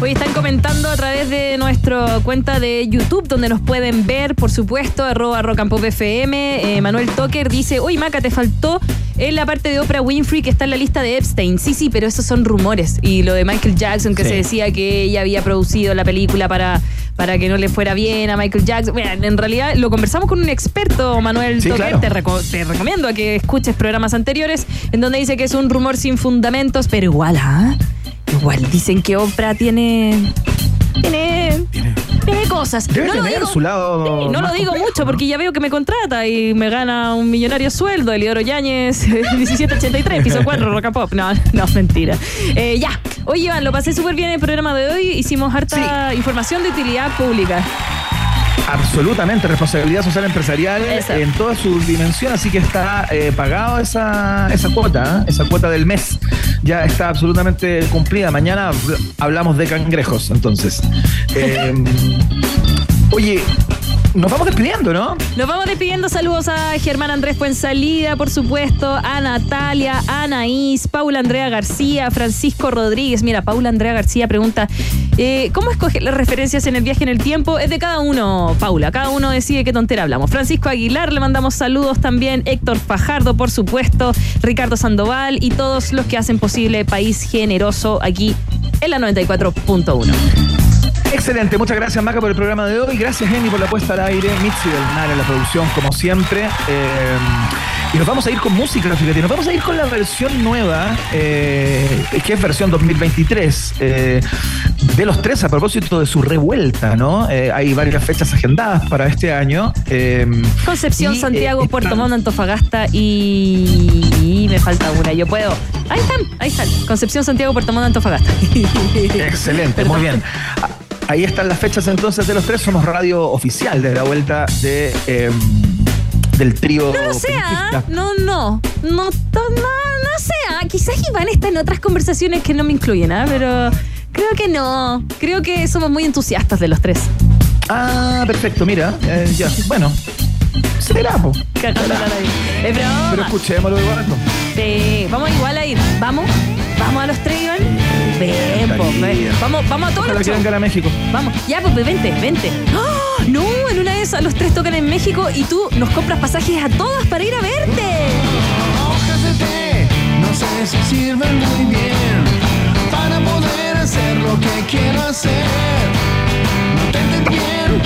Hoy están comentando a través de nuestra cuenta de YouTube, donde nos pueden ver, por supuesto, arroba rock and pop FM. Eh, Manuel Toker dice, uy, Maca, te faltó en la parte de Oprah Winfrey que está en la lista de Epstein. Sí, sí, pero esos son rumores. Y lo de Michael Jackson, que Sí. se decía que ella había producido la película para, para que no le fuera bien a Michael Jackson. Bueno, en realidad lo conversamos con un experto, Manuel Sí, Toker. claro. Te, reco- te recomiendo a que escuches programas anteriores en donde dice que es un rumor sin fundamentos, pero igual, ¿ah? Igual dicen que Oprah tiene. Tiene. de cosas. Debe no lo tener digo, su lado. Sí, no lo digo complejo, mucho ¿no? porque ya veo que me contrata y me gana un millonario sueldo. Eliodoro Yáñez, 1783, piso 4, Roca Pop. No, no, mentira. Eh, ya. Oye, Iván, lo pasé súper bien en el programa de hoy. Hicimos harta información de utilidad pública. Absolutamente, responsabilidad social empresarial Esa. en toda su dimensión, así que está eh, pagado esa, esa cuota, ¿eh? esa cuota del mes. Ya está absolutamente cumplida. Mañana habl- hablamos de cangrejos, entonces. Eh, oye, nos vamos despidiendo, ¿no? Nos vamos despidiendo. Saludos a Germán Andrés Fuensalida, por supuesto, a Natalia, a Anaís, Paula Andrea García, Francisco Rodríguez. Mira, Paula Andrea García pregunta: eh, ¿Cómo escoger las referencias en el viaje en el tiempo? Es de cada uno, Paula. Cada uno decide qué tontera hablamos. Francisco Aguilar, le mandamos saludos también. Héctor Fajardo, por supuesto. Ricardo Sandoval y todos los que hacen posible País Generoso aquí en la 94.1. Excelente, muchas gracias Maca por el programa de hoy, gracias Emi por la puesta al aire, Mitzi del Mar en la producción como siempre. Eh, y nos vamos a ir con música, fíjate, nos vamos a ir con la versión nueva, eh, que es versión 2023, eh, de los tres a propósito de su revuelta, ¿no? Eh, hay varias fechas agendadas para este año. eh, Concepción, y, Santiago, Puerto Montt, Antofagasta y... y me falta una. Yo puedo. Ahí están, ahí están. Concepción, Santiago, Puerto Montt, Antofagasta. Excelente, Perdón. muy bien. Ah, Ahí están las fechas entonces de los tres. Somos radio oficial de la vuelta de, eh, del trío. No lo sé, ¿ah? No, no. No, no, no sé, ¿ah? Quizás Iván está en otras conversaciones que no me incluyen, ¿ah? Pero creo que no. Creo que somos muy entusiastas de los tres. Ah, perfecto, mira. eh, ya, bueno. Será, po. Ahí. Es broma. Pero escuchémoslo igual. po. Sí, vamos igual a ir. Vamos, vamos a los tres, Iván. Ven, po, ven. Vamos, vamos a todos Ojalá los que vengan a México. Vamos, ya, pues vente, vente. ¡Ah! No, esas los tres tocan en México y tú nos compras pasajes a todas para ir a verte. No sé si sirven muy bien para poder hacer lo que quiero hacer. No te bien,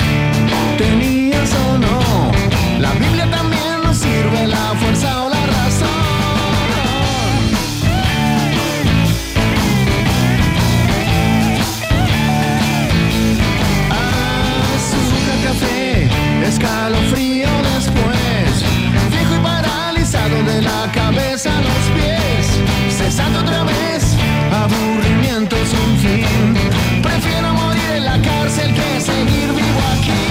tenías o no. La Biblia también nos sirve la fuerza o escalofrío después. Viejo y paralizado de la cabeza a los pies. Cesando otra vez, aburrimiento sin fin. Prefiero morir en la cárcel que seguir vivo aquí.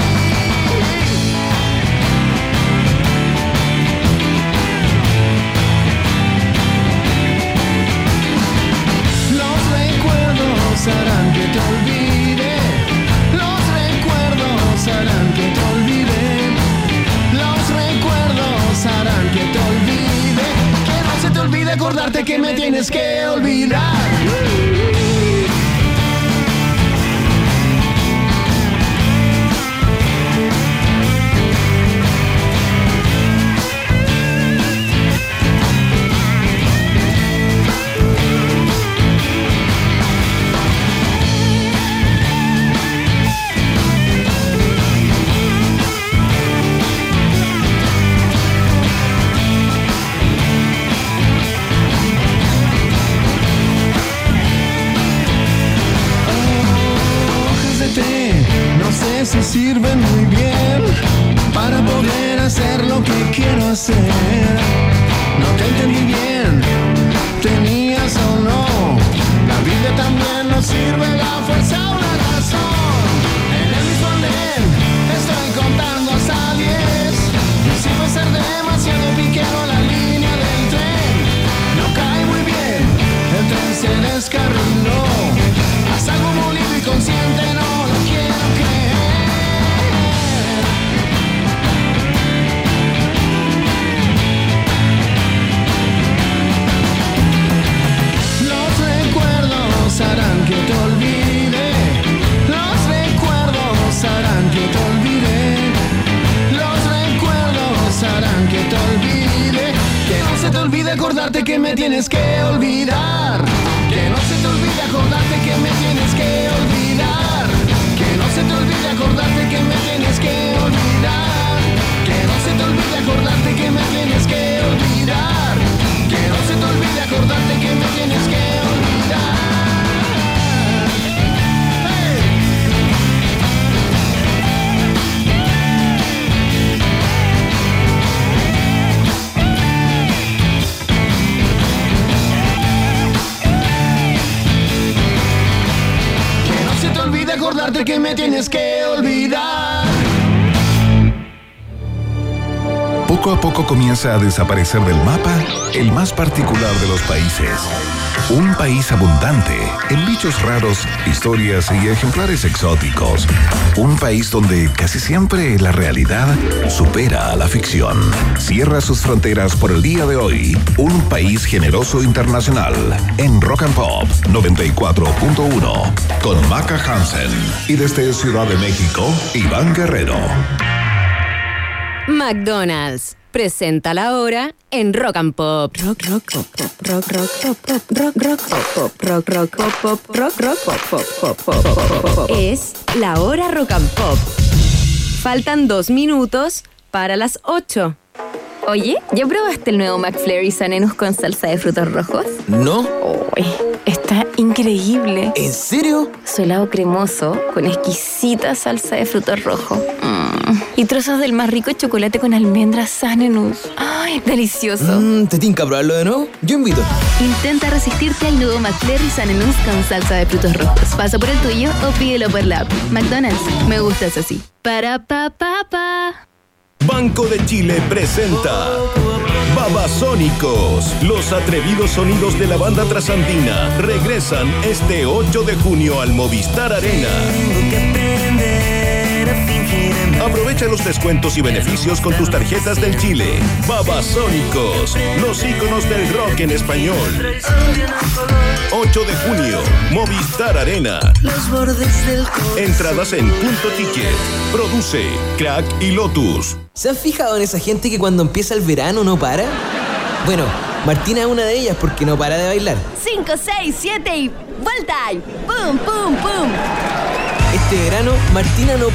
Los recuerdos harán que te olvide. Los recuerdos harán que te olvide. Te olvide acordarte que me tienes que olvidar. Comienza a desaparecer del mapa el más particular de los países. Un país abundante en bichos raros, historias y ejemplares exóticos. Un país donde casi siempre la realidad supera a la ficción. Cierra sus fronteras por el día de hoy. Un país generoso internacional en Rock and Pop 94.1 con Maca Hansen. Y desde Ciudad de México, Iván Guerrero. McDonald's presenta la hora en Rock and Pop. Rock, rock, pop, pop, rock, rock, pop, pop, rock, rock, pop, pop, rock, rock, pop, pop, rock, rock, pop, pop, pop, pop, pop, pop, pop. Es la hora Rock and Pop. Faltan dos minutos para las 8. Oye, ¿ya probaste el nuevo McFlurry Sanenus con salsa de frutos rojos? ¿No? Uy, increíble. ¿En serio? Su helado cremoso con exquisita salsa de frutos rojos. Mm. Y trozos del más rico chocolate con almendras Sanenus. Ay, delicioso. Mm, ¿Te tinca probarlo de nuevo? Yo invito. Intenta resistirte al nuevo McFlurry Sanenus con salsa de frutos rojos. Pasa por el tuyo o pídelo por la app. McDonald's, me gustas así. Para pa pa pa. Banco de Chile presenta Babasónicos. Los atrevidos sonidos de la banda trasandina regresan este 8 de junio al Movistar Arena. Aprovecha los descuentos y beneficios con tus tarjetas del Chile. Babasónicos, los íconos del rock en español. 8 de junio, Movistar Arena. Los bordes del Entradas en punto ticket. Produce Crack y Lotus. ¿Se han fijado en esa gente que cuando empieza el verano no para? Bueno, Martina es una de ellas porque no para de bailar. 5, 6, 7 y vuelta. Y ¡Pum, pum, pum! Este verano, Martina no